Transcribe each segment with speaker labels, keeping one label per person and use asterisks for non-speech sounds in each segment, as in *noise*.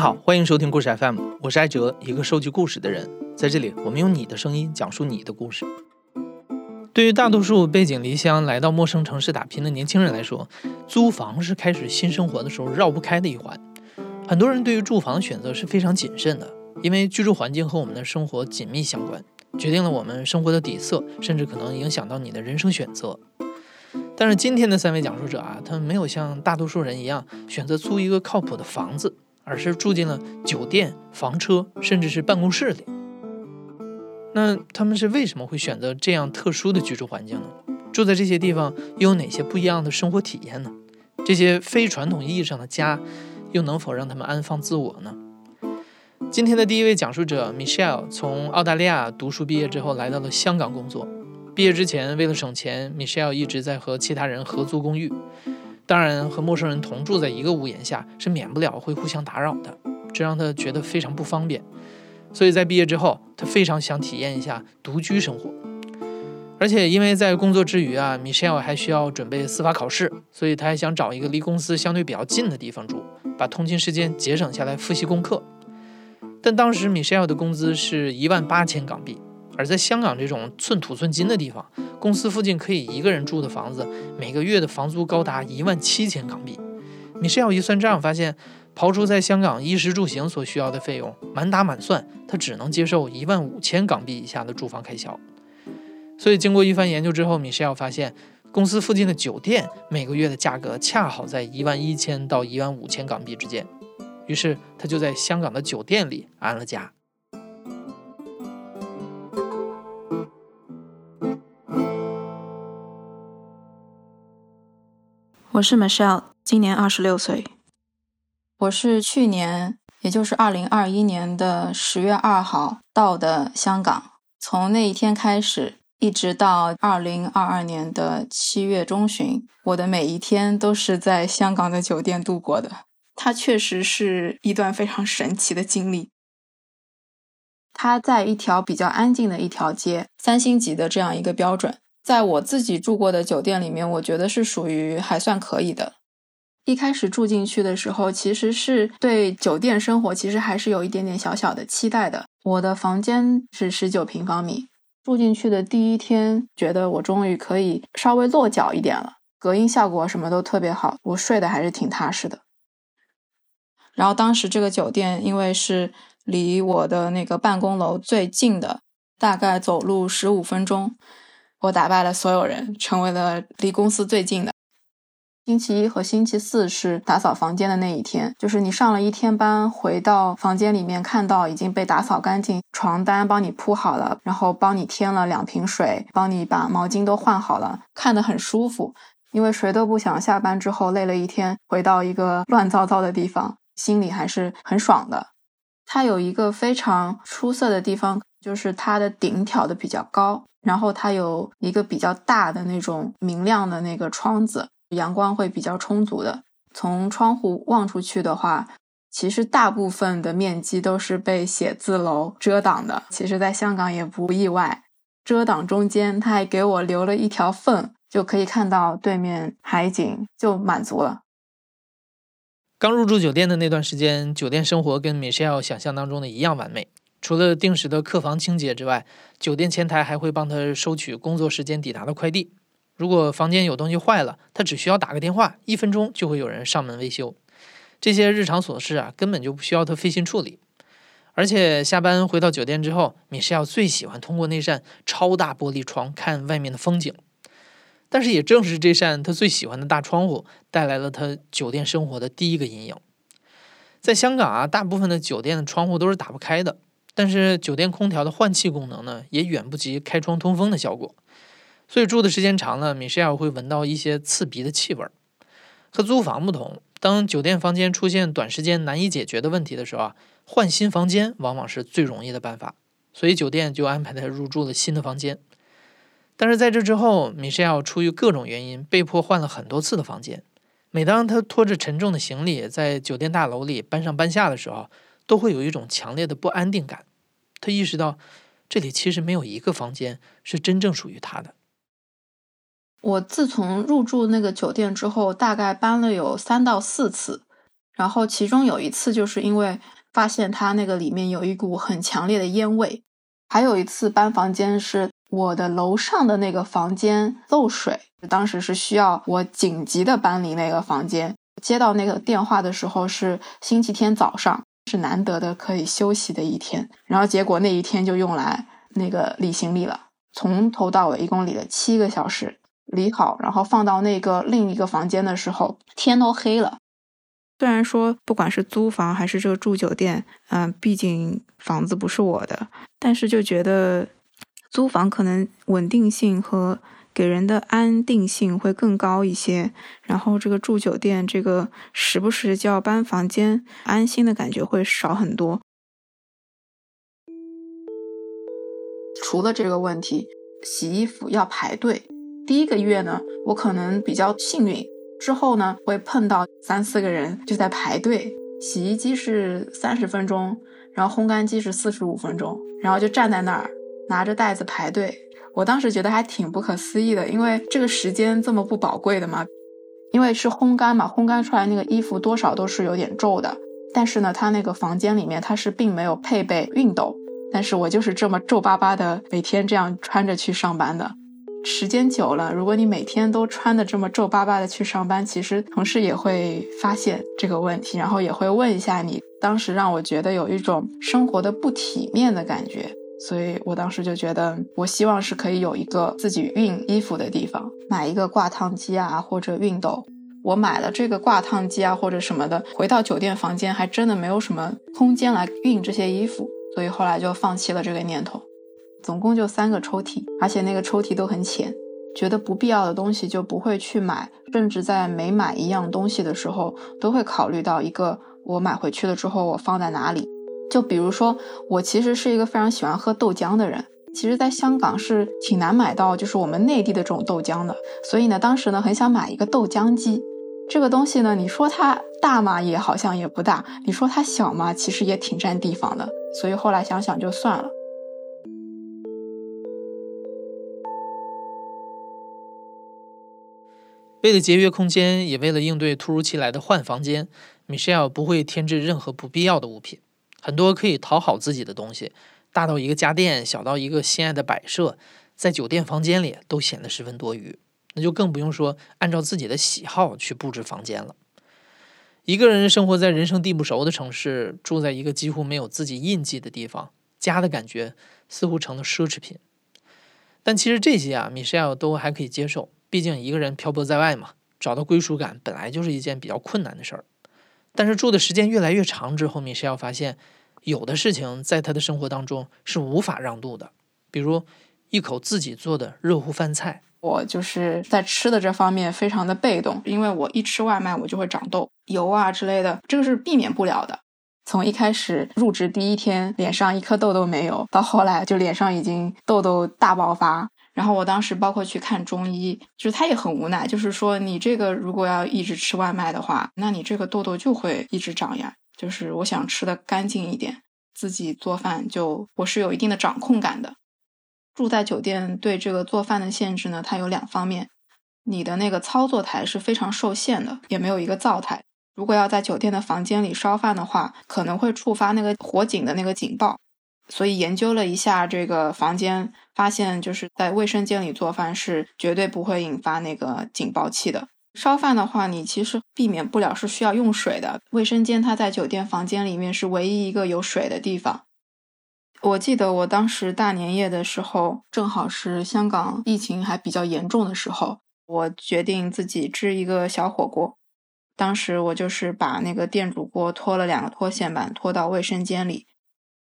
Speaker 1: 好，欢迎收听故事 FM，我是艾哲，一个收集故事的人。在这里，我们用你的声音讲述你的故事。对于大多数背井离乡来到陌生城市打拼的年轻人来说，租房是开始新生活的时候绕不开的一环。很多人对于住房选择是非常谨慎的，因为居住环境和我们的生活紧密相关，决定了我们生活的底色，甚至可能影响到你的人生选择。但是今天的三位讲述者啊，他们没有像大多数人一样选择租一个靠谱的房子。而是住进了酒店、房车，甚至是办公室里。那他们是为什么会选择这样特殊的居住环境呢？住在这些地方又有哪些不一样的生活体验呢？这些非传统意义上的家，又能否让他们安放自我呢？今天的第一位讲述者 Michelle 从澳大利亚读书毕业之后，来到了香港工作。毕业之前，为了省钱，Michelle 一直在和其他人合租公寓。当然，和陌生人同住在一个屋檐下是免不了会互相打扰的，这让他觉得非常不方便。所以在毕业之后，他非常想体验一下独居生活。而且因为在工作之余啊，Michelle 还需要准备司法考试，所以他还想找一个离公司相对比较近的地方住，把通勤时间节省下来复习功课。但当时 Michelle 的工资是一万八千港币。而在香港这种寸土寸金的地方，公司附近可以一个人住的房子，每个月的房租高达一万七千港币。米歇尔一算账，发现刨出在香港衣食住行所需要的费用，满打满算，他只能接受一万五千港币以下的住房开销。所以经过一番研究之后，米歇尔发现公司附近的酒店每个月的价格恰好在一万一千到一万五千港币之间，于是他就在香港的酒店里安了家。
Speaker 2: 我是 Michelle，今年二十六岁。我是去年，也就是二零二一年的十月二号到的香港。从那一天开始，一直到二零二二年的七月中旬，我的每一天都是在香港的酒店度过的。它确实是一段非常神奇的经历。它在一条比较安静的一条街，三星级的这样一个标准。在我自己住过的酒店里面，我觉得是属于还算可以的。一开始住进去的时候，其实是对酒店生活其实还是有一点点小小的期待的。我的房间是十九平方米，住进去的第一天，觉得我终于可以稍微落脚一点了，隔音效果什么都特别好，我睡得还是挺踏实的。然后当时这个酒店因为是离我的那个办公楼最近的，大概走路十五分钟。我打败了所有人，成为了离公司最近的。星期一和星期四是打扫房间的那一天，就是你上了一天班，回到房间里面看到已经被打扫干净，床单帮你铺好了，然后帮你添了两瓶水，帮你把毛巾都换好了，看得很舒服。因为谁都不想下班之后累了一天，回到一个乱糟糟的地方，心里还是很爽的。它有一个非常出色的地方，就是它的顶挑的比较高。然后它有一个比较大的那种明亮的那个窗子，阳光会比较充足的。从窗户望出去的话，其实大部分的面积都是被写字楼遮挡的。其实，在香港也不意外。遮挡中间，它还给我留了一条缝，就可以看到对面海景，就满足了。
Speaker 1: 刚入住酒店的那段时间，酒店生活跟 Michelle 想象当中的一样完美。除了定时的客房清洁之外，酒店前台还会帮他收取工作时间抵达的快递。如果房间有东西坏了，他只需要打个电话，一分钟就会有人上门维修。这些日常琐事啊，根本就不需要他费心处理。而且下班回到酒店之后，米歇尔最喜欢通过那扇超大玻璃窗看外面的风景。但是也正是这扇他最喜欢的大窗户，带来了他酒店生活的第一个阴影。在香港啊，大部分的酒店的窗户都是打不开的。但是酒店空调的换气功能呢，也远不及开窗通风的效果，所以住的时间长了，米歇尔会闻到一些刺鼻的气味儿。和租房不同，当酒店房间出现短时间难以解决的问题的时候啊，换新房间往往是最容易的办法，所以酒店就安排他入住了新的房间。但是在这之后，米歇尔出于各种原因被迫换了很多次的房间。每当他拖着沉重的行李在酒店大楼里搬上搬下的时候，都会有一种强烈的不安定感。他意识到，这里其实没有一个房间是真正属于他的。
Speaker 2: 我自从入住那个酒店之后，大概搬了有三到四次，然后其中有一次就是因为发现它那个里面有一股很强烈的烟味，还有一次搬房间是我的楼上的那个房间漏水，当时是需要我紧急的搬离那个房间。接到那个电话的时候是星期天早上，是难得的可以休息的一天，然后结果那一天就用来那个理行李了，从头到尾一共理了七个小时，理好，然后放到那个另一个房间的时候，天都黑了。虽然说不管是租房还是这个住酒店，嗯，毕竟房子不是我的，但是就觉得租房可能稳定性和。给人的安定性会更高一些，然后这个住酒店，这个时不时就要搬房间，安心的感觉会少很多。除了这个问题，洗衣服要排队。第一个月呢，我可能比较幸运，之后呢会碰到三四个人就在排队。洗衣机是三十分钟，然后烘干机是四十五分钟，然后就站在那儿拿着袋子排队。我当时觉得还挺不可思议的，因为这个时间这么不宝贵的嘛，因为是烘干嘛，烘干出来那个衣服多少都是有点皱的。但是呢，他那个房间里面他是并没有配备熨斗，但是我就是这么皱巴巴的每天这样穿着去上班的。时间久了，如果你每天都穿的这么皱巴巴的去上班，其实同事也会发现这个问题，然后也会问一下你。当时让我觉得有一种生活的不体面的感觉。所以我当时就觉得，我希望是可以有一个自己熨衣服的地方，买一个挂烫机啊，或者熨斗。我买了这个挂烫机啊，或者什么的，回到酒店房间还真的没有什么空间来熨这些衣服，所以后来就放弃了这个念头。总共就三个抽屉，而且那个抽屉都很浅，觉得不必要的东西就不会去买，甚至在没买一样东西的时候，都会考虑到一个我买回去了之后我放在哪里。就比如说，我其实是一个非常喜欢喝豆浆的人。其实，在香港是挺难买到，就是我们内地的这种豆浆的。所以呢，当时呢，很想买一个豆浆机。这个东西呢，你说它大嘛，也好像也不大；你说它小嘛，其实也挺占地方的。所以后来想想就算了。
Speaker 1: 为了节约空间，也为了应对突如其来的换房间，Michelle 不会添置任何不必要的物品。很多可以讨好自己的东西，大到一个家电，小到一个心爱的摆设，在酒店房间里都显得十分多余。那就更不用说按照自己的喜好去布置房间了。一个人生活在人生地不熟的城市，住在一个几乎没有自己印记的地方，家的感觉似乎成了奢侈品。但其实这些啊，Michelle 都还可以接受，毕竟一个人漂泊在外嘛，找到归属感本来就是一件比较困难的事儿。但是住的时间越来越长之后，米歇尔发现，有的事情在他的生活当中是无法让渡的，比如一口自己做的热乎饭菜。
Speaker 2: 我就是在吃的这方面非常的被动，因为我一吃外卖我就会长痘、油啊之类的，这个是避免不了的。从一开始入职第一天，脸上一颗痘都没有，到后来就脸上已经痘痘大爆发。然后我当时包括去看中医，就是他也很无奈，就是说你这个如果要一直吃外卖的话，那你这个痘痘就会一直长呀。就是我想吃的干净一点，自己做饭就我是有一定的掌控感的。住在酒店对这个做饭的限制呢，它有两方面，你的那个操作台是非常受限的，也没有一个灶台。如果要在酒店的房间里烧饭的话，可能会触发那个火警的那个警报。所以研究了一下这个房间，发现就是在卫生间里做饭是绝对不会引发那个警报器的。烧饭的话，你其实避免不了是需要用水的。卫生间它在酒店房间里面是唯一一个有水的地方。我记得我当时大年夜的时候，正好是香港疫情还比较严重的时候，我决定自己支一个小火锅。当时我就是把那个电煮锅拖了两个拖线板拖到卫生间里。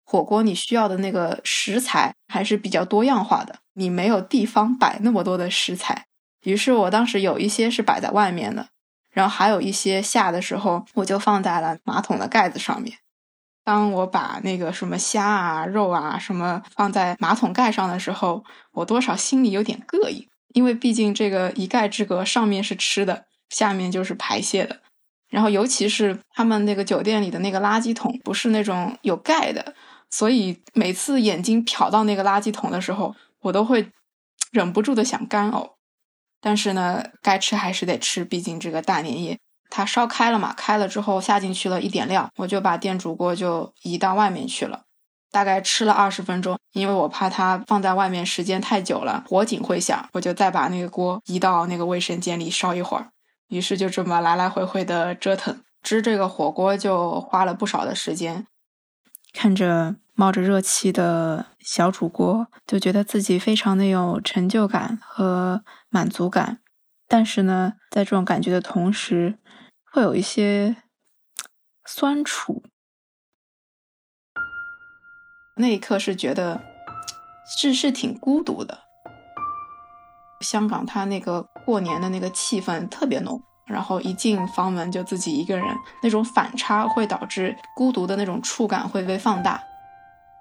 Speaker 2: 火锅你需要的那个食材还是比较多样化的，你没有地方摆那么多的食材，于是我当时有一些是摆在外面的，然后还有一些下的时候我就放在了马桶的盖子上面。当我把那个什么虾啊、肉啊什么放在马桶盖上的时候，我多少心里有点膈应，因为毕竟这个一盖之隔，上面是吃的，下面就是排泄的，然后尤其是他们那个酒店里的那个垃圾桶不是那种有盖的。所以每次眼睛瞟到那个垃圾桶的时候，我都会忍不住的想干呕。但是呢，该吃还是得吃，毕竟这个大年夜，它烧开了嘛，开了之后下进去了一点料，我就把电煮锅就移到外面去了。大概吃了二十分钟，因为我怕它放在外面时间太久了，火警会响，我就再把那个锅移到那个卫生间里烧一会儿。于是就这么来来回回的折腾，支这个火锅就花了不少的时间。看着冒着热气的小煮锅，就觉得自己非常的有成就感和满足感。但是呢，在这种感觉的同时，会有一些酸楚。那一刻是觉得是是挺孤独的。香港它那个过年的那个气氛特别浓，然后一进房门就自己一个人，那种反差会导致孤独的那种触感会被放大。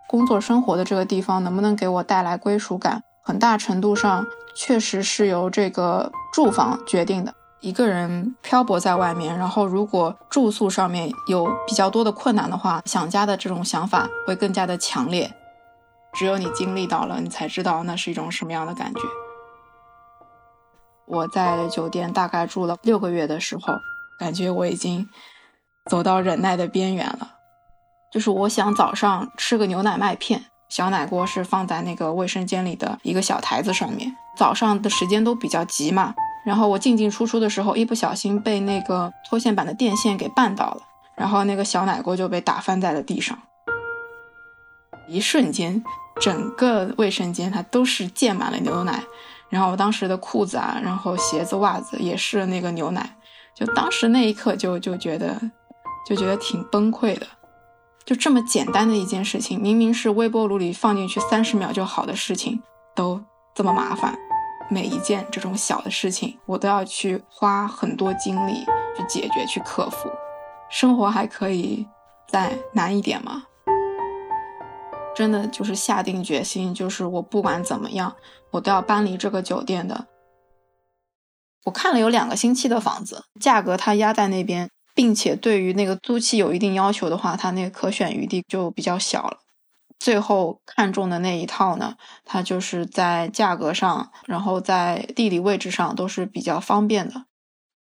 Speaker 2: 工作生活的这个地方能不能给我带来归属感，很大程度上确实是由这个住房决定的。一个人漂泊在外面，然后如果住宿上面有比较多的困难的话，想家的这种想法会更加的强烈。只有你经历到了，你才知道那是一种什么样的感觉。我在酒店大概住了六个月的时候，感觉我已经走到忍耐的边缘了。就是我想早上吃个牛奶麦片，小奶锅是放在那个卫生间里的一个小台子上面。早上的时间都比较急嘛。然后我进进出出的时候，一不小心被那个拖线板的电线给绊倒了，然后那个小奶锅就被打翻在了地上。一瞬间，整个卫生间它都是溅满了牛奶，然后我当时的裤子啊，然后鞋子、袜子也是那个牛奶，就当时那一刻就就觉得就觉得挺崩溃的。就这么简单的一件事情，明明是微波炉里放进去三十秒就好的事情，都这么麻烦。每一件这种小的事情，我都要去花很多精力去解决、去克服。生活还可以再难一点吗？真的就是下定决心，就是我不管怎么样，我都要搬离这个酒店的。我看了有两个星期的房子，价格它压在那边，并且对于那个租期有一定要求的话，它那个可选余地就比较小了。最后看中的那一套呢，它就是在价格上，然后在地理位置上都是比较方便的。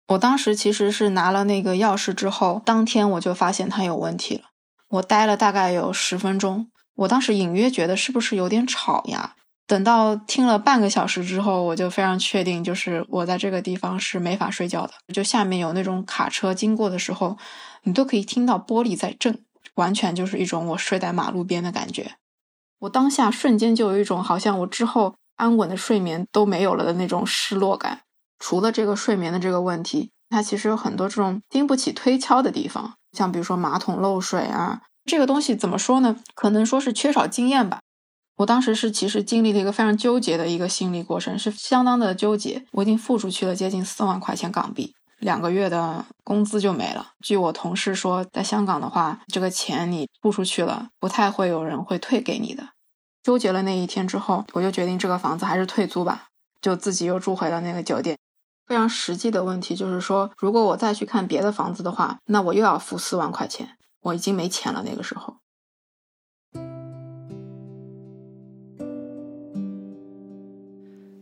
Speaker 2: 我当时其实是拿了那个钥匙之后，当天我就发现它有问题了。我待了大概有十分钟，我当时隐约觉得是不是有点吵呀？等到听了半个小时之后，我就非常确定，就是我在这个地方是没法睡觉的。就下面有那种卡车经过的时候，你都可以听到玻璃在震。完全就是一种我睡在马路边的感觉，我当下瞬间就有一种好像我之后安稳的睡眠都没有了的那种失落感。除了这个睡眠的这个问题，它其实有很多这种经不起推敲的地方，像比如说马桶漏水啊，这个东西怎么说呢？可能说是缺少经验吧。我当时是其实经历了一个非常纠结的一个心理过程，是相当的纠结。我已经付出去了接近四万块钱港币。两个月的工资就没了。据我同事说，在香港的话，这个钱你付出去了，不太会有人会退给你的。纠结了那一天之后，我就决定这个房子还是退租吧，就自己又住回了那个酒店。非常实际的问题就是说，如果我再去看别的房子的话，那我又要付四万块钱，我已经没钱了。那个时候，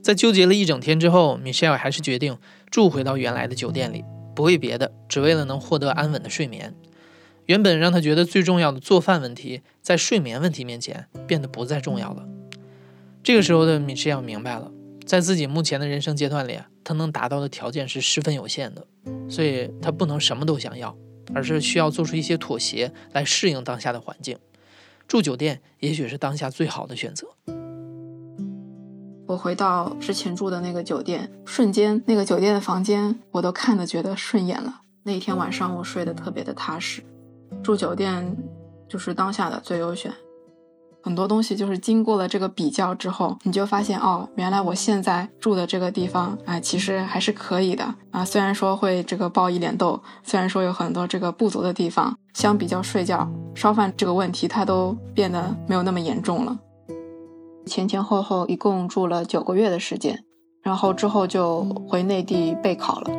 Speaker 1: 在纠结了一整天之后，Michelle 还是决定。住回到原来的酒店里，不为别的，只为了能获得安稳的睡眠。原本让他觉得最重要的做饭问题，在睡眠问题面前变得不再重要了。这个时候的米歇尔明白了，在自己目前的人生阶段里，他能达到的条件是十分有限的，所以他不能什么都想要，而是需要做出一些妥协来适应当下的环境。住酒店也许是当下最好的选择。
Speaker 2: 我回到之前住的那个酒店，瞬间那个酒店的房间我都看得觉得顺眼了。那天晚上我睡得特别的踏实，住酒店就是当下的最优选。很多东西就是经过了这个比较之后，你就发现哦，原来我现在住的这个地方啊，其实还是可以的啊。虽然说会这个爆一脸痘，虽然说有很多这个不足的地方，相比较睡觉、烧饭这个问题，它都变得没有那么严重了。前前后后一共住了九个月的时间，然后之后就回内地备考了。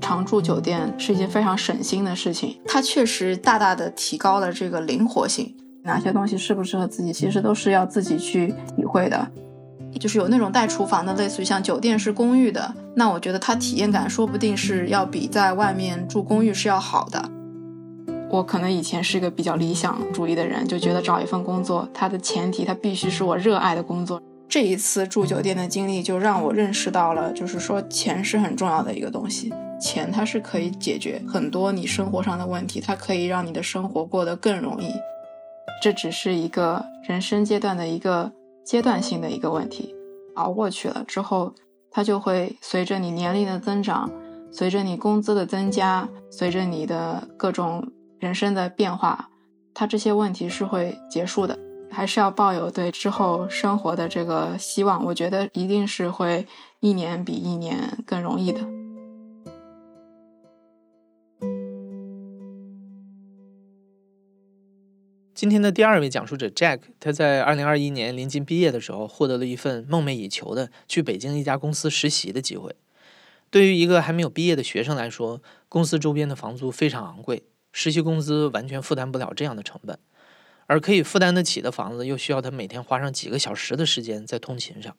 Speaker 2: 常住酒店是一件非常省心的事情，它确实大大的提高了这个灵活性。哪些东西适不适合自己，其实都是要自己去体会的。就是有那种带厨房的，类似于像酒店式公寓的，那我觉得它体验感说不定是要比在外面住公寓是要好的。我可能以前是一个比较理想主义的人，就觉得找一份工作，它的前提它必须是我热爱的工作。这一次住酒店的经历就让我认识到了，就是说钱是很重要的一个东西，钱它是可以解决很多你生活上的问题，它可以让你的生活过得更容易。这只是一个人生阶段的一个阶段性的一个问题，熬过去了之后，它就会随着你年龄的增长，随着你工资的增加，随着你的各种。人生的变化，他这些问题是会结束的，还是要抱有对之后生活的这个希望？我觉得一定是会一年比一年更容易的。
Speaker 1: 今天的第二位讲述者 Jack，他在二零二一年临近毕业的时候，获得了一份梦寐以求的去北京一家公司实习的机会。对于一个还没有毕业的学生来说，公司周边的房租非常昂贵。实习工资完全负担不了这样的成本，而可以负担得起的房子，又需要他每天花上几个小时的时间在通勤上。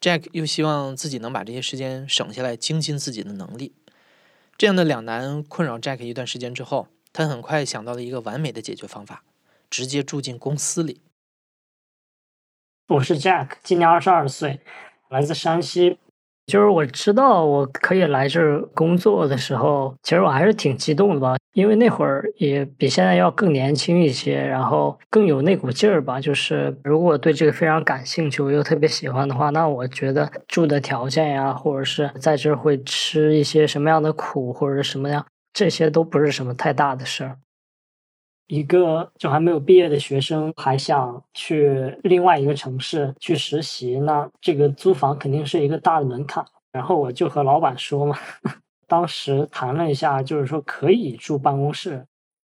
Speaker 1: Jack 又希望自己能把这些时间省下来，精进自己的能力。这样的两难困扰 Jack 一段时间之后，他很快想到了一个完美的解决方法：直接住进公司里。
Speaker 3: 我是 Jack，今年二十二岁，来自山西。就是我知道我可以来这儿工作的时候，其实我还是挺激动的吧，因为那会儿也比现在要更年轻一些，然后更有那股劲儿吧。就是如果对这个非常感兴趣，我又特别喜欢的话，那我觉得住的条件呀，或者是在这儿会吃一些什么样的苦，或者什么样，这些都不是什么太大的事儿。一个就还没有毕业的学生还想去另外一个城市去实习，那这个租房肯定是一个大的门槛。然后我就和老板说嘛，*laughs* 当时谈了一下，就是说可以住办公室。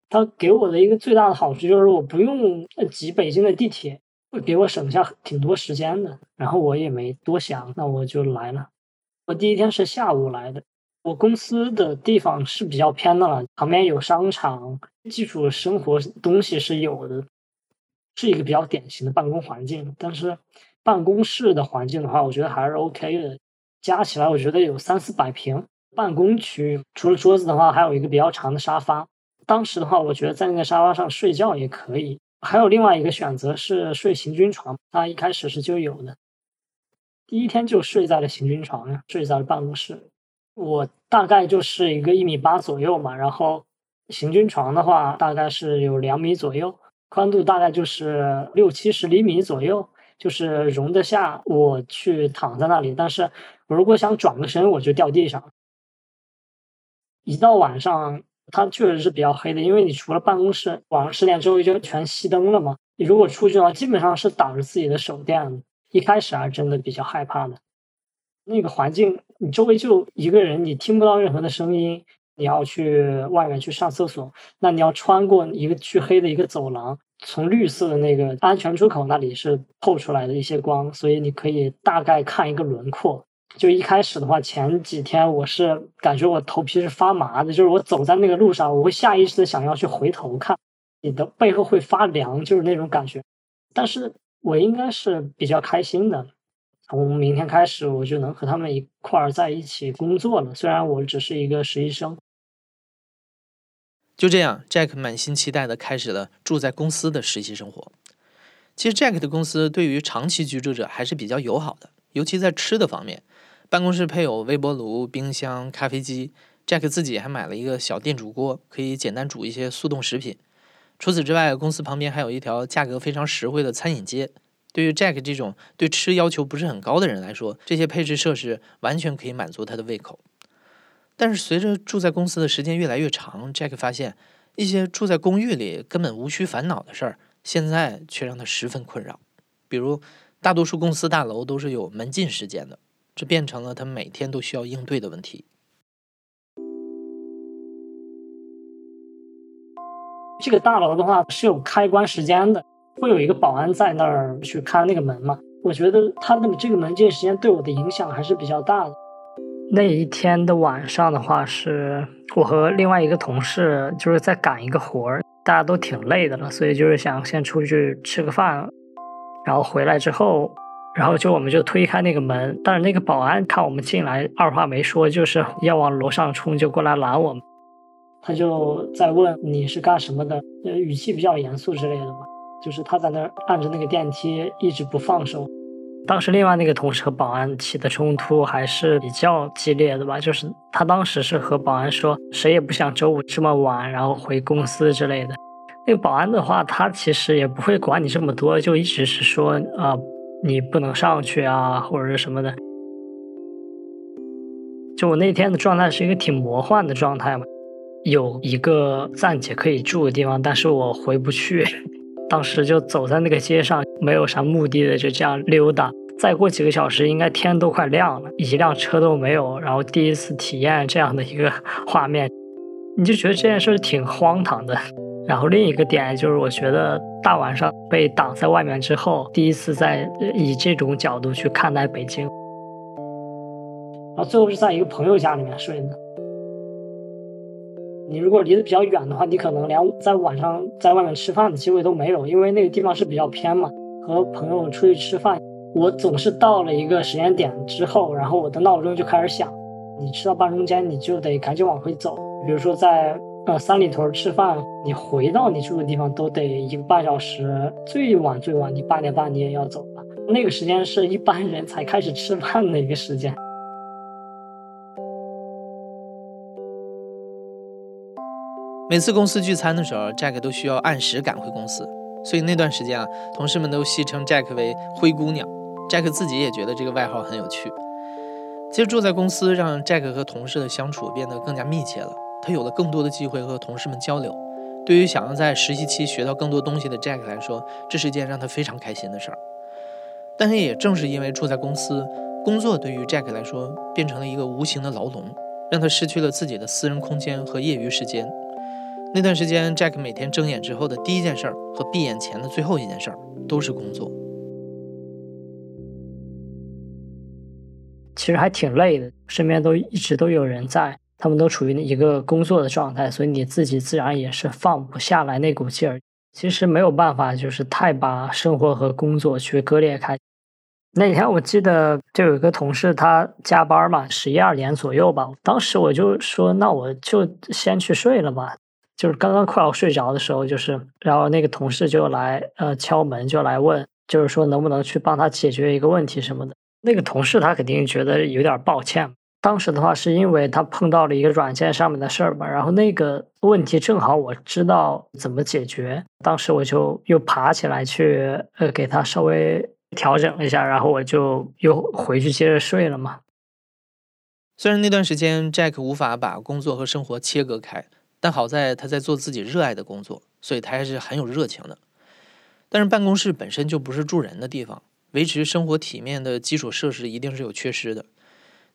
Speaker 3: 他给我的一个最大的好处就是我不用挤北京的地铁，会给我省下挺多时间的。然后我也没多想，那我就来了。我第一天是下午来的。我公司的地方是比较偏的了，旁边有商场，基础生活东西是有的，是一个比较典型的办公环境。但是办公室的环境的话，我觉得还是 OK 的，加起来我觉得有三四百平。办公区除了桌子的话，还有一个比较长的沙发。当时的话，我觉得在那个沙发上睡觉也可以。还有另外一个选择是睡行军床，它一开始是就有的。第一天就睡在了行军床上，睡在了办公室。我大概就是一个一米八左右嘛，然后行军床的话大概是有两米左右，宽度大概就是六七十厘米左右，就是容得下我去躺在那里。但是我如果想转个身，我就掉地上。一到晚上，它确实是比较黑的，因为你除了办公室，晚上十点之后就全熄灯了嘛。你如果出去的话，基本上是打着自己的手电。一开始还真的比较害怕的。那个环境，你周围就一个人，你听不到任何的声音。你要去外面去上厕所，那你要穿过一个黢黑的一个走廊，从绿色的那个安全出口那里是透出来的一些光，所以你可以大概看一个轮廓。就一开始的话，前几天我是感觉我头皮是发麻的，就是我走在那个路上，我会下意识的想要去回头看，你的背后会发凉，就是那种感觉。但是我应该是比较开心的。从明天开始，我就能和他们一块儿在一起工作了。虽然我只是一个实习生。
Speaker 1: 就这样，Jack 满心期待的开始了住在公司的实习生活。其实，Jack 的公司对于长期居住者还是比较友好的，尤其在吃的方面，办公室配有微波炉、冰箱、咖啡机。Jack 自己还买了一个小电煮锅，可以简单煮一些速冻食品。除此之外，公司旁边还有一条价格非常实惠的餐饮街。对于 Jack 这种对吃要求不是很高的人来说，这些配置设施完全可以满足他的胃口。但是随着住在公司的时间越来越长，Jack 发现一些住在公寓里根本无需烦恼的事儿，现在却让他十分困扰。比如，大多数公司大楼都是有门禁时间的，这变成了他每天都需要应对的问题。
Speaker 3: 这个大楼的话是有开关时间的。会有一个保安在那儿去看那个门嘛？我觉得他的这个门禁时间对我的影响还是比较大的。那一天的晚上的话，是我和另外一个同事就是在赶一个活儿，大家都挺累的了，所以就是想先出去吃个饭，然后回来之后，然后就我们就推开那个门，但是那个保安看我们进来，二话没说，就是要往楼上冲，就过来拦我们。他就在问你是干什么的，语气比较严肃之类的嘛。就是他在那儿按着那个电梯，一直不放手。当时另外那个同事和保安起的冲突还是比较激烈的吧，就是他当时是和保安说，谁也不想周五这么晚然后回公司之类的。那个保安的话，他其实也不会管你这么多，就一直是说啊，你不能上去啊，或者是什么的。就我那天的状态是一个挺魔幻的状态嘛。有一个暂且可以住的地方，但是我回不去。当时就走在那个街上，没有啥目的的就这样溜达。再过几个小时，应该天都快亮了，一辆车都没有。然后第一次体验这样的一个画面，你就觉得这件事挺荒唐的。然后另一个点就是，我觉得大晚上被挡在外面之后，第一次在以这种角度去看待北京。然后最后是在一个朋友家里面睡的。你如果离得比较远的话，你可能连在晚上在外面吃饭的机会都没有，因为那个地方是比较偏嘛。和朋友出去吃饭，我总是到了一个时间点之后，然后我的闹钟就开始响。你吃到半中间，你就得赶紧往回走。比如说在呃三里屯吃饭，你回到你住的地方都得一个半小时，最晚最晚你八点半你也要走了。那个时间是一般人才开始吃饭的一个时间。
Speaker 1: 每次公司聚餐的时候，Jack 都需要按时赶回公司，所以那段时间啊，同事们都戏称 Jack 为“灰姑娘”。Jack 自己也觉得这个外号很有趣。其实住在公司让 Jack 和同事的相处变得更加密切了，他有了更多的机会和同事们交流。对于想要在实习期学到更多东西的 Jack 来说，这是件让他非常开心的事儿。但是也正是因为住在公司，工作对于 Jack 来说变成了一个无形的牢笼，让他失去了自己的私人空间和业余时间。那段时间，Jack 每天睁眼之后的第一件事儿和闭眼前的最后一件事儿都是工作。
Speaker 3: 其实还挺累的，身边都一直都有人在，他们都处于一个工作的状态，所以你自己自然也是放不下来那股劲儿。其实没有办法，就是太把生活和工作去割裂开。那天我记得就有一个同事他加班嘛，十一二点左右吧，当时我就说，那我就先去睡了吧。就是刚刚快要睡着的时候，就是然后那个同事就来呃敲门，就来问，就是说能不能去帮他解决一个问题什么的。那个同事他肯定觉得有点抱歉。当时的话是因为他碰到了一个软件上面的事儿吧，然后那个问题正好我知道怎么解决。当时我就又爬起来去呃给他稍微调整了一下，然后我就又回去接着睡了嘛。
Speaker 1: 虽然那段时间 Jack 无法把工作和生活切割开。但好在他在做自己热爱的工作，所以他还是很有热情的。但是办公室本身就不是住人的地方，维持生活体面的基础设施一定是有缺失的。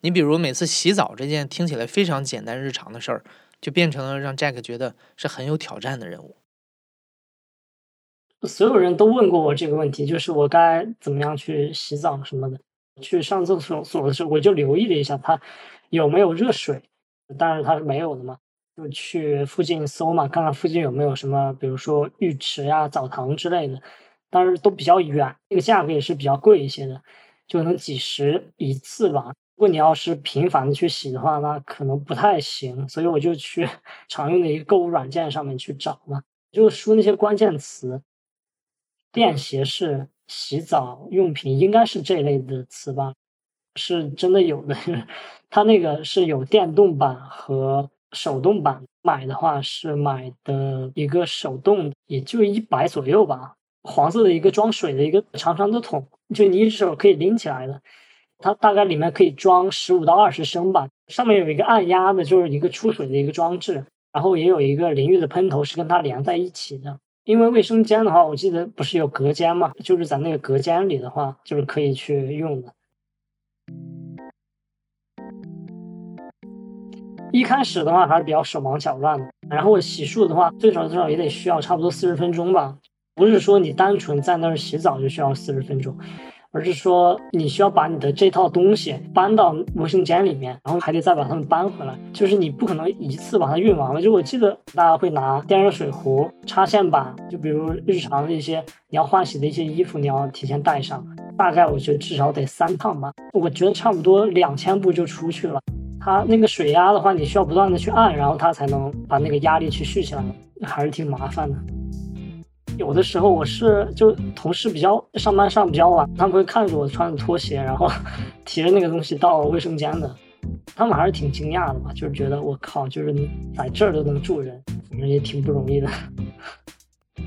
Speaker 1: 你比如每次洗澡这件听起来非常简单日常的事儿，就变成了让 Jack 觉得是很有挑战的任务。
Speaker 3: 所有人都问过我这个问题，就是我该怎么样去洗澡什么的。去上厕所所的时候，我就留意了一下它有没有热水，当然它是没有的嘛。就去附近搜嘛，看看附近有没有什么，比如说浴池呀、澡堂之类的。但是都比较远，那个价格也是比较贵一些的，就能几十一次吧。如果你要是频繁的去洗的话，那可能不太行。所以我就去 *laughs* 常用的一个购物软件上面去找嘛，就输那些关键词，便携式洗澡用品，应该是这类的词吧？是真的有的，*laughs* 它那个是有电动版和。手动版买的话是买的一个手动，也就一百左右吧。黄色的一个装水的一个长长的桶，就你一只手可以拎起来的。它大概里面可以装十五到二十升吧。上面有一个按压的，就是一个出水的一个装置。然后也有一个淋浴的喷头是跟它连在一起的。因为卫生间的话，我记得不是有隔间嘛，就是在那个隔间里的话，就是可以去用的。一开始的话还是比较手忙脚乱的，然后我洗漱的话，最少最少也得需要差不多四十分钟吧。不是说你单纯在那儿洗澡就需要四十分钟，而是说你需要把你的这套东西搬到卫生间里面，然后还得再把它们搬回来。就是你不可能一次把它运完了。就我记得大家会拿电热水壶、插线板，就比如日常的一些你要换洗的一些衣服，你要提前带上。大概我觉得至少得三趟吧，我觉得差不多两千步就出去了。它那个水压的话，你需要不断的去按，然后它才能把那个压力去蓄起来，还是挺麻烦的。有的时候我是就同事比较上班上比较晚，他们会看着我穿着拖鞋，然后提着那个东西到卫生间的，他们还是挺惊讶的吧，就是觉得我靠，就是在这儿都能住人，反正也挺不容易的。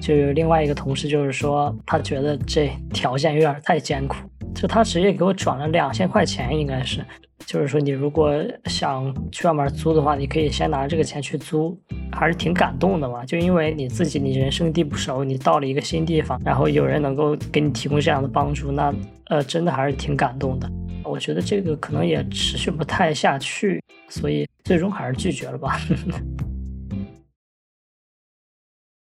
Speaker 3: 就有另外一个同事就是说，他觉得这条件有点太艰苦，就他直接给我转了两千块钱，应该是。就是说，你如果想去外面租的话，你可以先拿这个钱去租，还是挺感动的嘛。就因为你自己你人生地不熟，你到了一个新地方，然后有人能够给你提供这样的帮助，那呃，真的还是挺感动的。我觉得这个可能也持续不太下去，所以最终还是拒绝了吧。*laughs*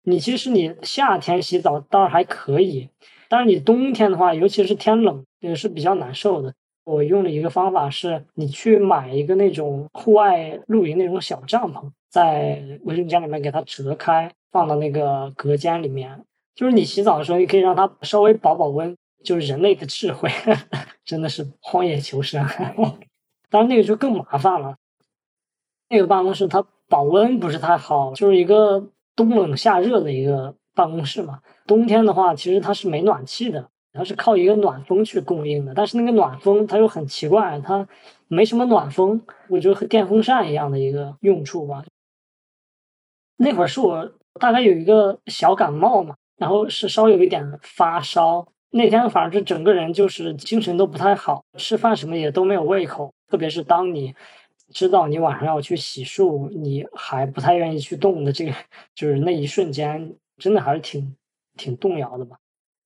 Speaker 3: 你其实你夏天洗澡当然还可以，但是你冬天的话，尤其是天冷也是比较难受的。我用了一个方法，是你去买一个那种户外露营那种小帐篷，在卫生间里面给它折开，放到那个隔间里面。就是你洗澡的时候，你可以让它稍微保保温。就是人类的智慧，*laughs* 真的是荒野求生。*laughs* 当然那个就更麻烦了。那个办公室它保温不是太好，就是一个冬冷夏热的一个办公室嘛。冬天的话，其实它是没暖气的。它是靠一个暖风去供应的，但是那个暖风它又很奇怪，它没什么暖风，我觉得和电风扇一样的一个用处吧。那会儿是我大概有一个小感冒嘛，然后是稍有一点发烧，那天反正是整个人就是精神都不太好，吃饭什么也都没有胃口，特别是当你知道你晚上要去洗漱，你还不太愿意去动的这个，就是那一瞬间，真的还是挺挺动摇的吧。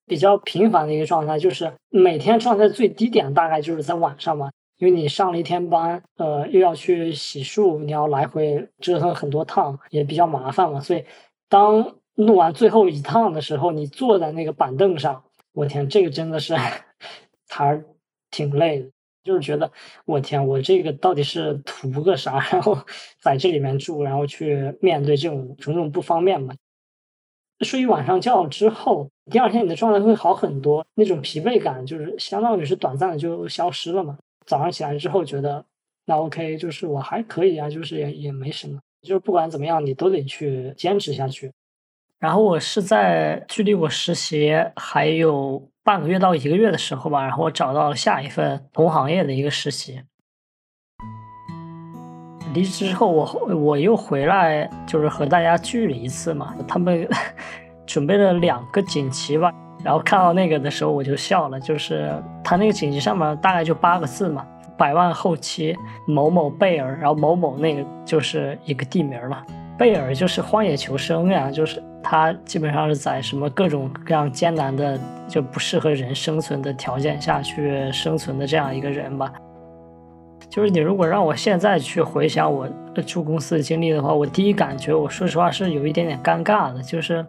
Speaker 3: 比较频繁的一个状态，就是每天状态最低点大概就是在晚上嘛，因为你上了一天班，呃，又要去洗漱，你要来回折腾很多趟，也比较麻烦嘛。所以当弄完最后一趟的时候，你坐在那个板凳上，我天，这个真的是 *laughs* 还是挺累的，就是觉得我天，我这个到底是图个啥？*laughs* 然后在这里面住，然后去面对这种种种不方便嘛。睡一晚上觉之后，第二天你的状态会好很多，那种疲惫感就是相当于是短暂的就消失了嘛。早上起来之后觉得那 OK，就是我还可以啊，就是也也没什么，就是不管怎么样你都得去坚持下去。然后我是在距离我实习还有半个月到一个月的时候吧，然后我找到了下一份同行业的一个实习。离职之后，我我又回来，就是和大家聚了一次嘛。他们 *laughs* 准备了两个锦旗吧，然后看到那个的时候我就笑了。就是他那个锦旗上面大概就八个字嘛，“百万后期某某贝尔”，然后某某那个就是一个地名嘛。贝尔就是荒野求生呀，就是他基本上是在什么各种各样艰难的就不适合人生存的条件下去生存的这样一个人吧。就是你如果让我现在去回想我住公司的经历的话，我第一感觉，我说实话是有一点点尴尬的，就是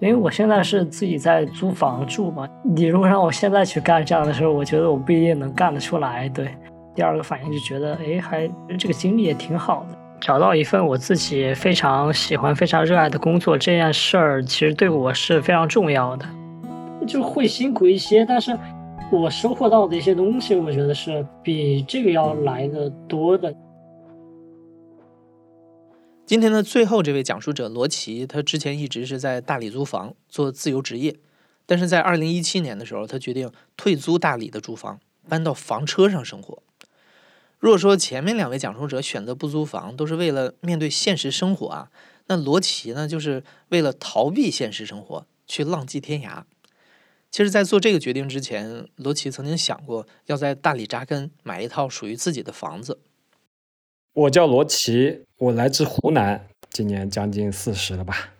Speaker 3: 因为我现在是自己在租房住嘛。你如果让我现在去干这样的事儿，我觉得我不一定能干得出来。对，第二个反应就觉得，哎，还这个经历也挺好的，找到一份我自己非常喜欢、非常热爱的工作，这件事儿其实对我是非常重要的，就会辛苦一些，但是。我收获到的一些东西，我觉得是比这个要来的多的。
Speaker 1: 今天的最后这位讲述者罗琦，他之前一直是在大理租房做自由职业，但是在二零一七年的时候，他决定退租大理的住房，搬到房车上生活。如果说前面两位讲述者选择不租房都是为了面对现实生活啊，那罗琦呢，就是为了逃避现实生活，去浪迹天涯。其实，在做这个决定之前，罗琦曾经想过要在大理扎根，买一套属于自己的房子。
Speaker 4: 我叫罗琦，我来自湖南，今年将近四十了吧。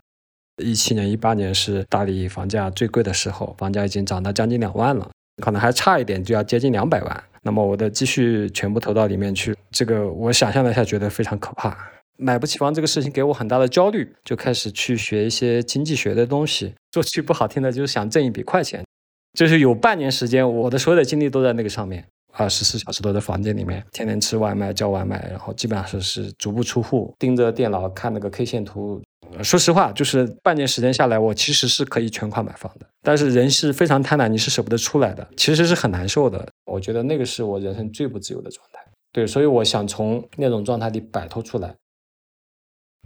Speaker 4: 一七年、一八年是大理房价最贵的时候，房价已经涨到将近两万了，可能还差一点就要接近两百万。那么我的积蓄全部投到里面去，这个我想象了一下，觉得非常可怕。买不起房这个事情给我很大的焦虑，就开始去学一些经济学的东西。说句不好听的，就是想挣一笔快钱。就是有半年时间，我的所有的精力都在那个上面，二十四小时都在房间里面，天天吃外卖、叫外卖，然后基本上是是足不出户，盯着电脑看那个 K 线图，说实话，就是半年时间下来，我其实是可以全款买房的。但是人是非常贪婪，你是舍不得出来的，其实是很难受的。我觉得那个是我人生最不自由的状态。对，所以我想从那种状态里摆脱出来。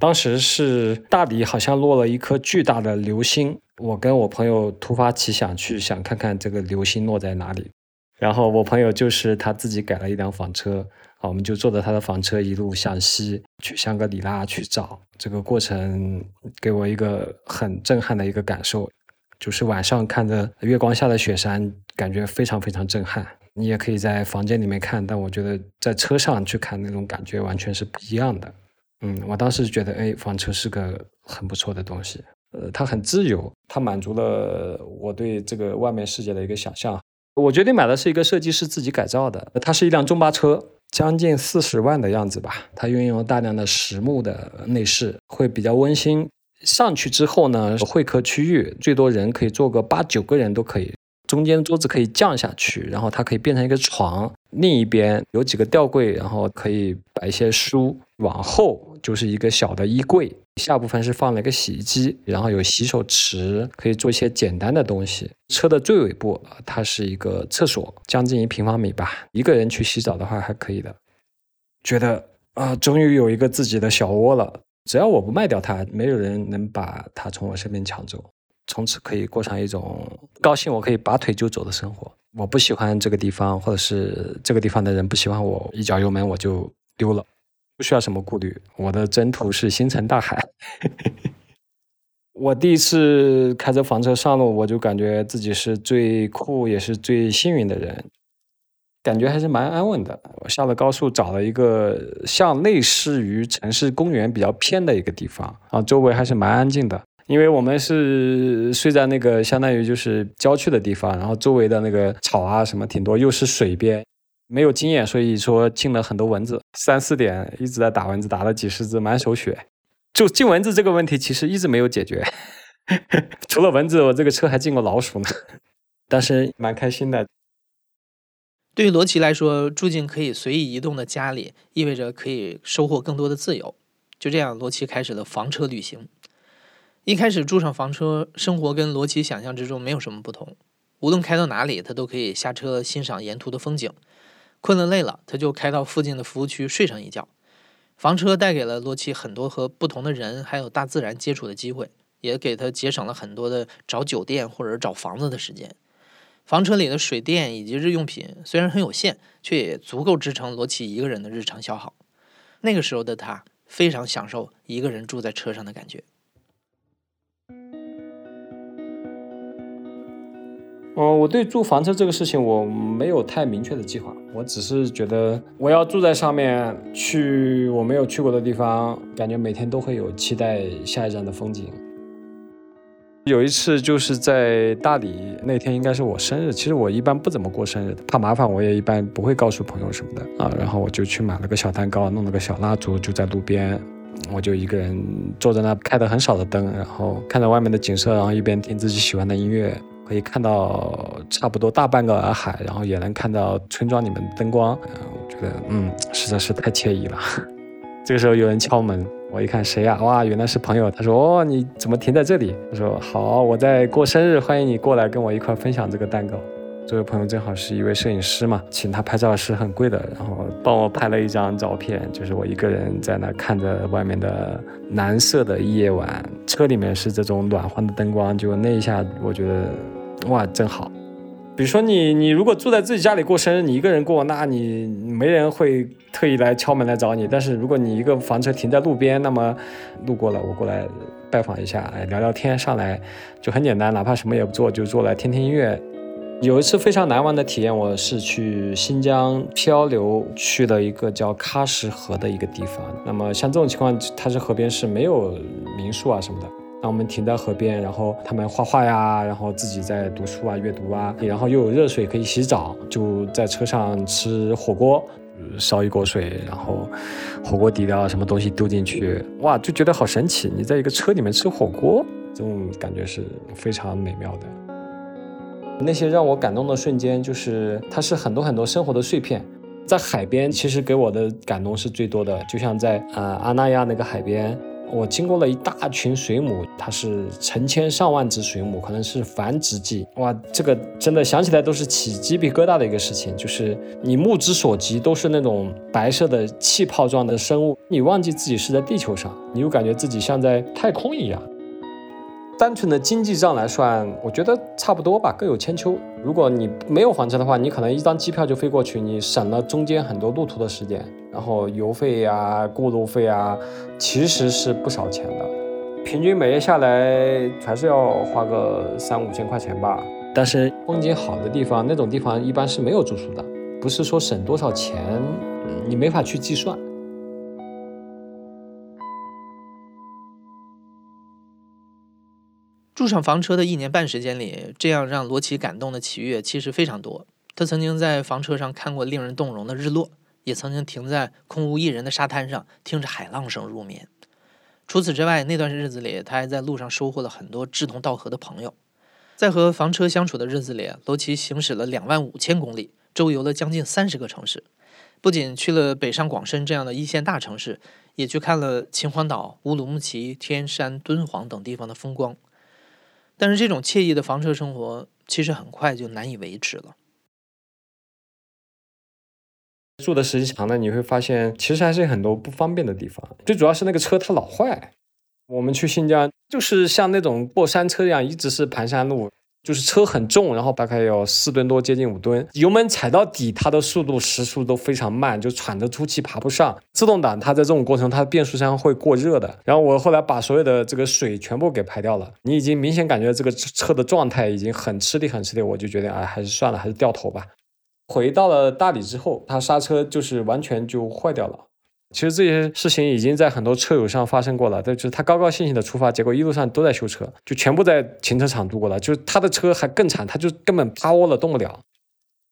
Speaker 4: 当时是大理好像落了一颗巨大的流星，我跟我朋友突发奇想去想看看这个流星落在哪里。然后我朋友就是他自己改了一辆房车。啊，我们就坐着他的房车一路向西去香格里拉去找。这个过程给我一个很震撼的一个感受，就是晚上看着月光下的雪山，感觉非常非常震撼。你也可以在房间里面看，但我觉得在车上去看那种感觉完全是不一样的。嗯，我当时觉得，哎，房车是个很不错的东西。呃，它很自由，它满足了我对这个外面世界的一个想象。我决定买的是一个设计师自己改造的，它是一辆中巴车。将近四十万的样子吧，它运用了大量的实木的内饰，会比较温馨。上去之后呢，会客区域最多人可以坐个八九个人都可以，中间桌子可以降下去，然后它可以变成一个床。另一边有几个吊柜，然后可以摆一些书。往后就是一个小的衣柜。下部分是放了一个洗衣机，然后有洗手池，可以做一些简单的东西。车的最尾部，它是一个厕所，将近一平方米吧，一个人去洗澡的话还可以的。觉得啊，终于有一个自己的小窝了，只要我不卖掉它，没有人能把它从我身边抢走。从此可以过上一种高兴，我可以拔腿就走的生活。我不喜欢这个地方，或者是这个地方的人不喜欢我，一脚油门我就丢了。不需要什么顾虑，我的征途是星辰大海。*laughs* 我第一次开着房车上路，我就感觉自己是最酷也是最幸运的人，感觉还是蛮安稳的。我下了高速，找了一个像类似于城市公园比较偏的一个地方啊，周围还是蛮安静的。因为我们是睡在那个相当于就是郊区的地方，然后周围的那个草啊什么挺多，又是水边。没有经验，所以说进了很多蚊子。三四点一直在打蚊子，打了几十只，满手血。就进蚊子这个问题，其实一直没有解决。*laughs* 除了蚊子，我这个车还进过老鼠呢。但是蛮开心的。
Speaker 1: 对于罗琦来说，住进可以随意移动的家里，意味着可以收获更多的自由。就这样，罗琦开始了房车旅行。一开始住上房车，生活跟罗琦想象之中没有什么不同。无论开到哪里，他都可以下车欣赏沿途的风景。困了累了，他就开到附近的服务区睡上一觉。房车带给了罗奇很多和不同的人还有大自然接触的机会，也给他节省了很多的找酒店或者找房子的时间。房车里的水电以及日用品虽然很有限，却也足够支撑罗奇一个人的日常消耗。那个时候的他非常享受一个人住在车上的感觉。
Speaker 4: 哦，我对住房车这个事情我没有太明确的计划，我只是觉得我要住在上面，去我没有去过的地方，感觉每天都会有期待下一站的风景。有一次就是在大理那天，应该是我生日，其实我一般不怎么过生日的，怕麻烦，我也一般不会告诉朋友什么的啊。然后我就去买了个小蛋糕，弄了个小蜡烛，就在路边，我就一个人坐在那，开的很少的灯，然后看着外面的景色，然后一边听自己喜欢的音乐。可以看到差不多大半个洱海，然后也能看到村庄里面的灯光，我觉得嗯实在是太惬意了。*laughs* 这个时候有人敲门，我一看谁呀？哇，原来是朋友。他说哦，你怎么停在这里？他说好，我在过生日，欢迎你过来跟我一块分享这个蛋糕。这位朋友正好是一位摄影师嘛，请他拍照是很贵的，然后帮我拍了一张照片，就是我一个人在那看着外面的蓝色的夜晚，车里面是这种暖黄的灯光，就那一下我觉得。哇，真好！比如说你，你如果住在自己家里过生日，你一个人过，那你没人会特意来敲门来找你。但是如果你一个房车停在路边，那么路过了，我过来拜访一下，哎，聊聊天，上来就很简单，哪怕什么也不做，就坐来听听音乐。有一次非常难忘的体验，我是去新疆漂流，去了一个叫喀什河的一个地方。那么像这种情况，它是河边是没有民宿啊什么的。那我们停在河边，然后他们画画呀，然后自己在读书啊、阅读啊，然后又有热水可以洗澡，就在车上吃火锅，烧一锅水，然后火锅底料什么东西丢进去，哇，就觉得好神奇！你在一个车里面吃火锅，这种感觉是非常美妙的。那些让我感动的瞬间，就是它是很多很多生活的碎片。在海边，其实给我的感动是最多的，就像在啊阿那亚那个海边。我经过了一大群水母，它是成千上万只水母，可能是繁殖季。哇，这个真的想起来都是起鸡皮疙瘩的一个事情。就是你目之所及都是那种白色的气泡状的生物，你忘记自己是在地球上，你又感觉自己像在太空一样。单纯的经济上来算，我觉得差不多吧，各有千秋。如果你没有房车的话，你可能一张机票就飞过去，你省了中间很多路途的时间，然后油费呀、过路费啊，其实是不少钱的。平均每月下来还是要花个三五千块钱吧。但是风景好的地方，那种地方一般是没有住宿的，不是说省多少钱，你没法去计算。
Speaker 1: 住上房车的一年半时间里，这样让罗奇感动的奇遇其实非常多。他曾经在房车上看过令人动容的日落，也曾经停在空无一人的沙滩上，听着海浪声入眠。除此之外，那段日子里，他还在路上收获了很多志同道合的朋友。在和房车相处的日子里，罗奇行驶了两万五千公里，周游了将近三十个城市，不仅去了北上广深这样的一线大城市，也去看了秦皇岛、乌鲁木齐、天山、敦煌等地方的风光。但是这种惬意的房车生活，其实很快就难以维持了。
Speaker 4: 住的时间长了，你会发现其实还是有很多不方便的地方。最主要是那个车它老坏。我们去新疆，就是像那种过山车一样，一直是盘山路。就是车很重，然后大概有四吨多，接近五吨，油门踩到底，它的速度时速都非常慢，就喘着粗气爬不上。自动挡它在这种过程，它的变速箱会过热的。然后我后来把所有的这个水全部给排掉了，你已经明显感觉这个车的状态已经很吃力，很吃力。我就决定，哎，还是算了，还是掉头吧。回到了大理之后，它刹车就是完全就坏掉了。其实这些事情已经在很多车友上发生过了，但就是他高高兴兴的出发，结果一路上都在修车，就全部在停车场度过了。就是他的车还更惨，他就根本趴窝了，动不了。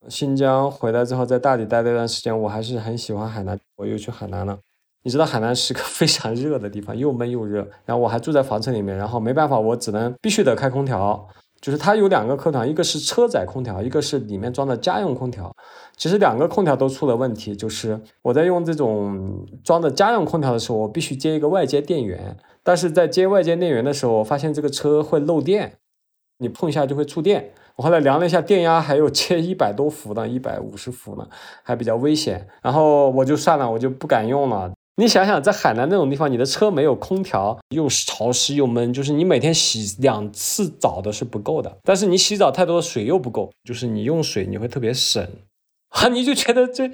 Speaker 4: 新疆回来之后，在大理待了一段时间，我还是很喜欢海南，我又去海南了。你知道海南是个非常热的地方，又闷又热。然后我还住在房车里面，然后没办法，我只能必须得开空调。就是它有两个空调，一个是车载空调，一个是里面装的家用空调。其实两个空调都出了问题，就是我在用这种装的家用空调的时候，我必须接一个外接电源。但是在接外接电源的时候，我发现这个车会漏电，你碰一下就会触电。我后来量了一下电压，还有接一百多伏呢，一百五十伏呢，还比较危险。然后我就算了，我就不敢用了。你想想，在海南那种地方，你的车没有空调，又潮湿又闷，就是你每天洗两次澡都是不够的。但是你洗澡太多水又不够，就是你用水你会特别省，啊，你就觉得这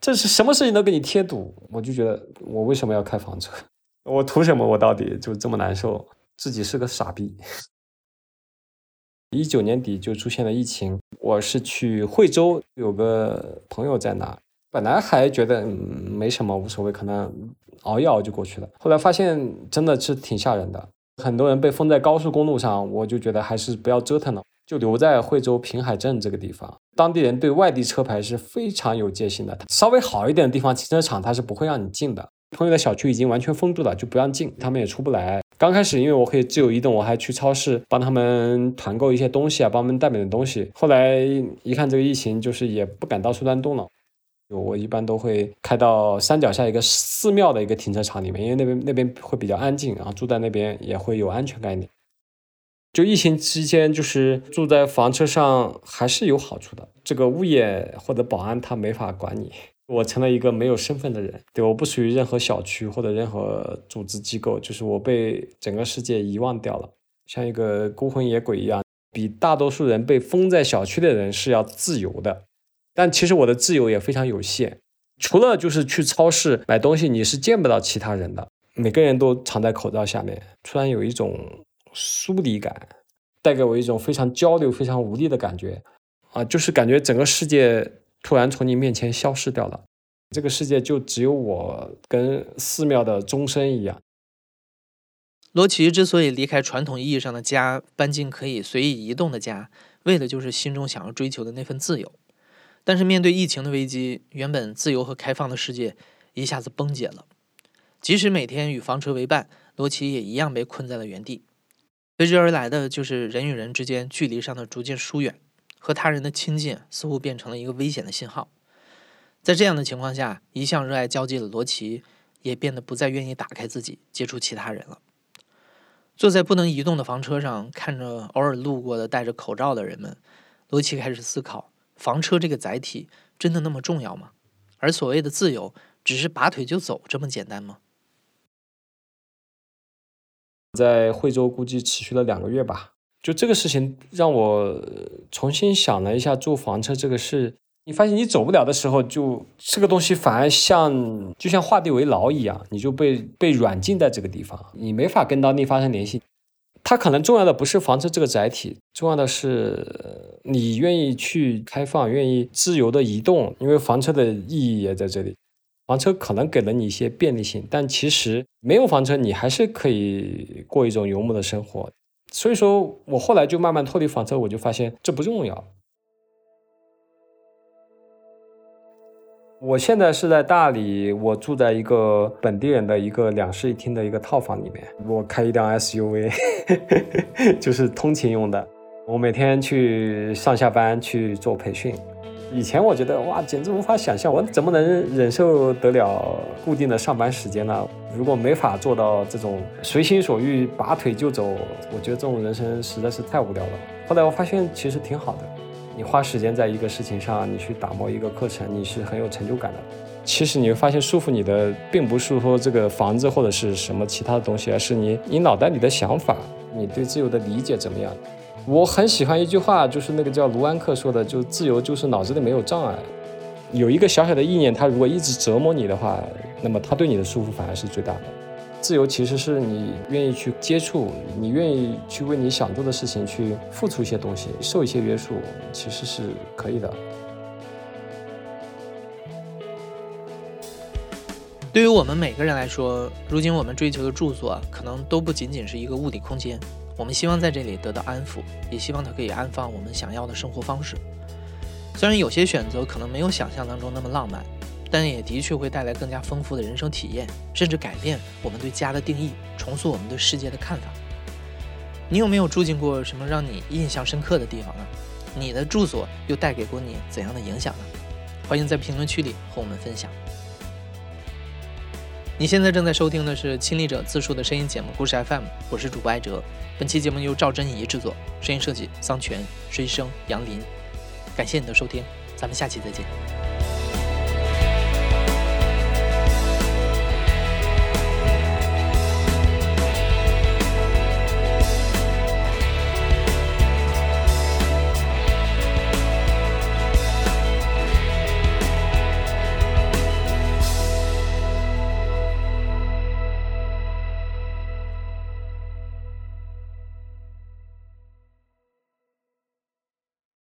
Speaker 4: 这是什么事情都给你贴堵。我就觉得我为什么要开房车？*laughs* 我图什么？我到底就这么难受？自己是个傻逼。一九年底就出现了疫情，我是去惠州，有个朋友在那。本来还觉得没什么无所谓，可能熬一熬就过去了。后来发现真的是挺吓人的，很多人被封在高速公路上，我就觉得还是不要折腾了，就留在惠州平海镇这个地方。当地人对外地车牌是非常有戒心的，稍微好一点的地方停车场他是不会让你进的。朋友的小区已经完全封住了，就不让进，他们也出不来。刚开始因为我可以自由移动，我还去超市帮他们团购一些东西啊，帮他们带点东西。后来一看这个疫情，就是也不敢到处乱动了。我一般都会开到山脚下一个寺庙的一个停车场里面，因为那边那边会比较安静，然后住在那边也会有安全感一点。就疫情期间，就是住在房车上还是有好处的。这个物业或者保安他没法管你，我成了一个没有身份的人，对，我不属于任何小区或者任何组织机构，就是我被整个世界遗忘掉了，像一个孤魂野鬼一样。比大多数人被封在小区的人是要自由的。但其实我的自由也非常有限，除了就是去超市买东西，你是见不到其他人的，每个人都藏在口罩下面，突然有一种疏离感，带给我一种非常交流、非常无力的感觉，啊，就是感觉整个世界突然从你面前消失掉了，这个世界就只有我跟寺庙的钟声一样。
Speaker 1: 罗琦之所以离开传统意义上的家，搬进可以随意移动的家，为的就是心中想要追求的那份自由。但是面对疫情的危机，原本自由和开放的世界一下子崩解了。即使每天与房车为伴，罗琦也一样被困在了原地。随之而来的就是人与人之间距离上的逐渐疏远，和他人的亲近似乎变成了一个危险的信号。在这样的情况下，一向热爱交际的罗琦也变得不再愿意打开自己，接触其他人了。坐在不能移动的房车上，看着偶尔路过的戴着口罩的人们，罗奇开始思考：房车这个载体真的那么重要吗？而所谓的自由，只是拔腿就走这么简单吗？
Speaker 4: 在惠州估计持续了两个月吧。就这个事情让我重新想了一下住房车这个事。你发现你走不了的时候，就这个东西反而像就像画地为牢一样，你就被被软禁在这个地方，你没法跟当地发生联系。它可能重要的不是房车这个载体，重要的是你愿意去开放，愿意自由的移动，因为房车的意义也在这里。房车可能给了你一些便利性，但其实没有房车，你还是可以过一种游牧的生活。所以说我后来就慢慢脱离房车，我就发现这不重要。我现在是在大理，我住在一个本地人的一个两室一厅的一个套房里面。我开一辆 SUV，*laughs* 就是通勤用的。我每天去上下班去做培训。以前我觉得哇，简直无法想象，我怎么能忍受得了固定的上班时间呢？如果没法做到这种随心所欲、拔腿就走，我觉得这种人生实在是太无聊了。后来我发现其实挺好的。你花时间在一个事情上，你去打磨一个课程，你是很有成就感的。其实你会发现，束缚你的并不是说这个房子或者是什么其他的东西，而是你你脑袋里的想法，你对自由的理解怎么样？我很喜欢一句话，就是那个叫卢安克说的，就自由就是脑子里没有障碍。有一个小小的意念，它如果一直折磨你的话，那么它对你的束缚反而是最大的。自由其实是你愿意去接触，你愿意去为你想做的事情去付出一些东西，受一些约束，其实是可以的。
Speaker 1: 对于我们每个人来说，如今我们追求的住所可能都不仅仅是一个物理空间，我们希望在这里得到安抚，也希望它可以安放我们想要的生活方式。虽然有些选择可能没有想象当中那么浪漫。但也的确会带来更加丰富的人生体验，甚至改变我们对家的定义，重塑我们对世界的看法。你有没有住进过什么让你印象深刻的地方呢？你的住所又带给过你怎样的影响呢？欢迎在评论区里和我们分享。你现在正在收听的是亲历者自述的声音节目《故事 FM》，我是主播艾哲。本期节目由赵真怡制作，声音设计桑泉，声声杨林。感谢你的收听，咱们下期再见。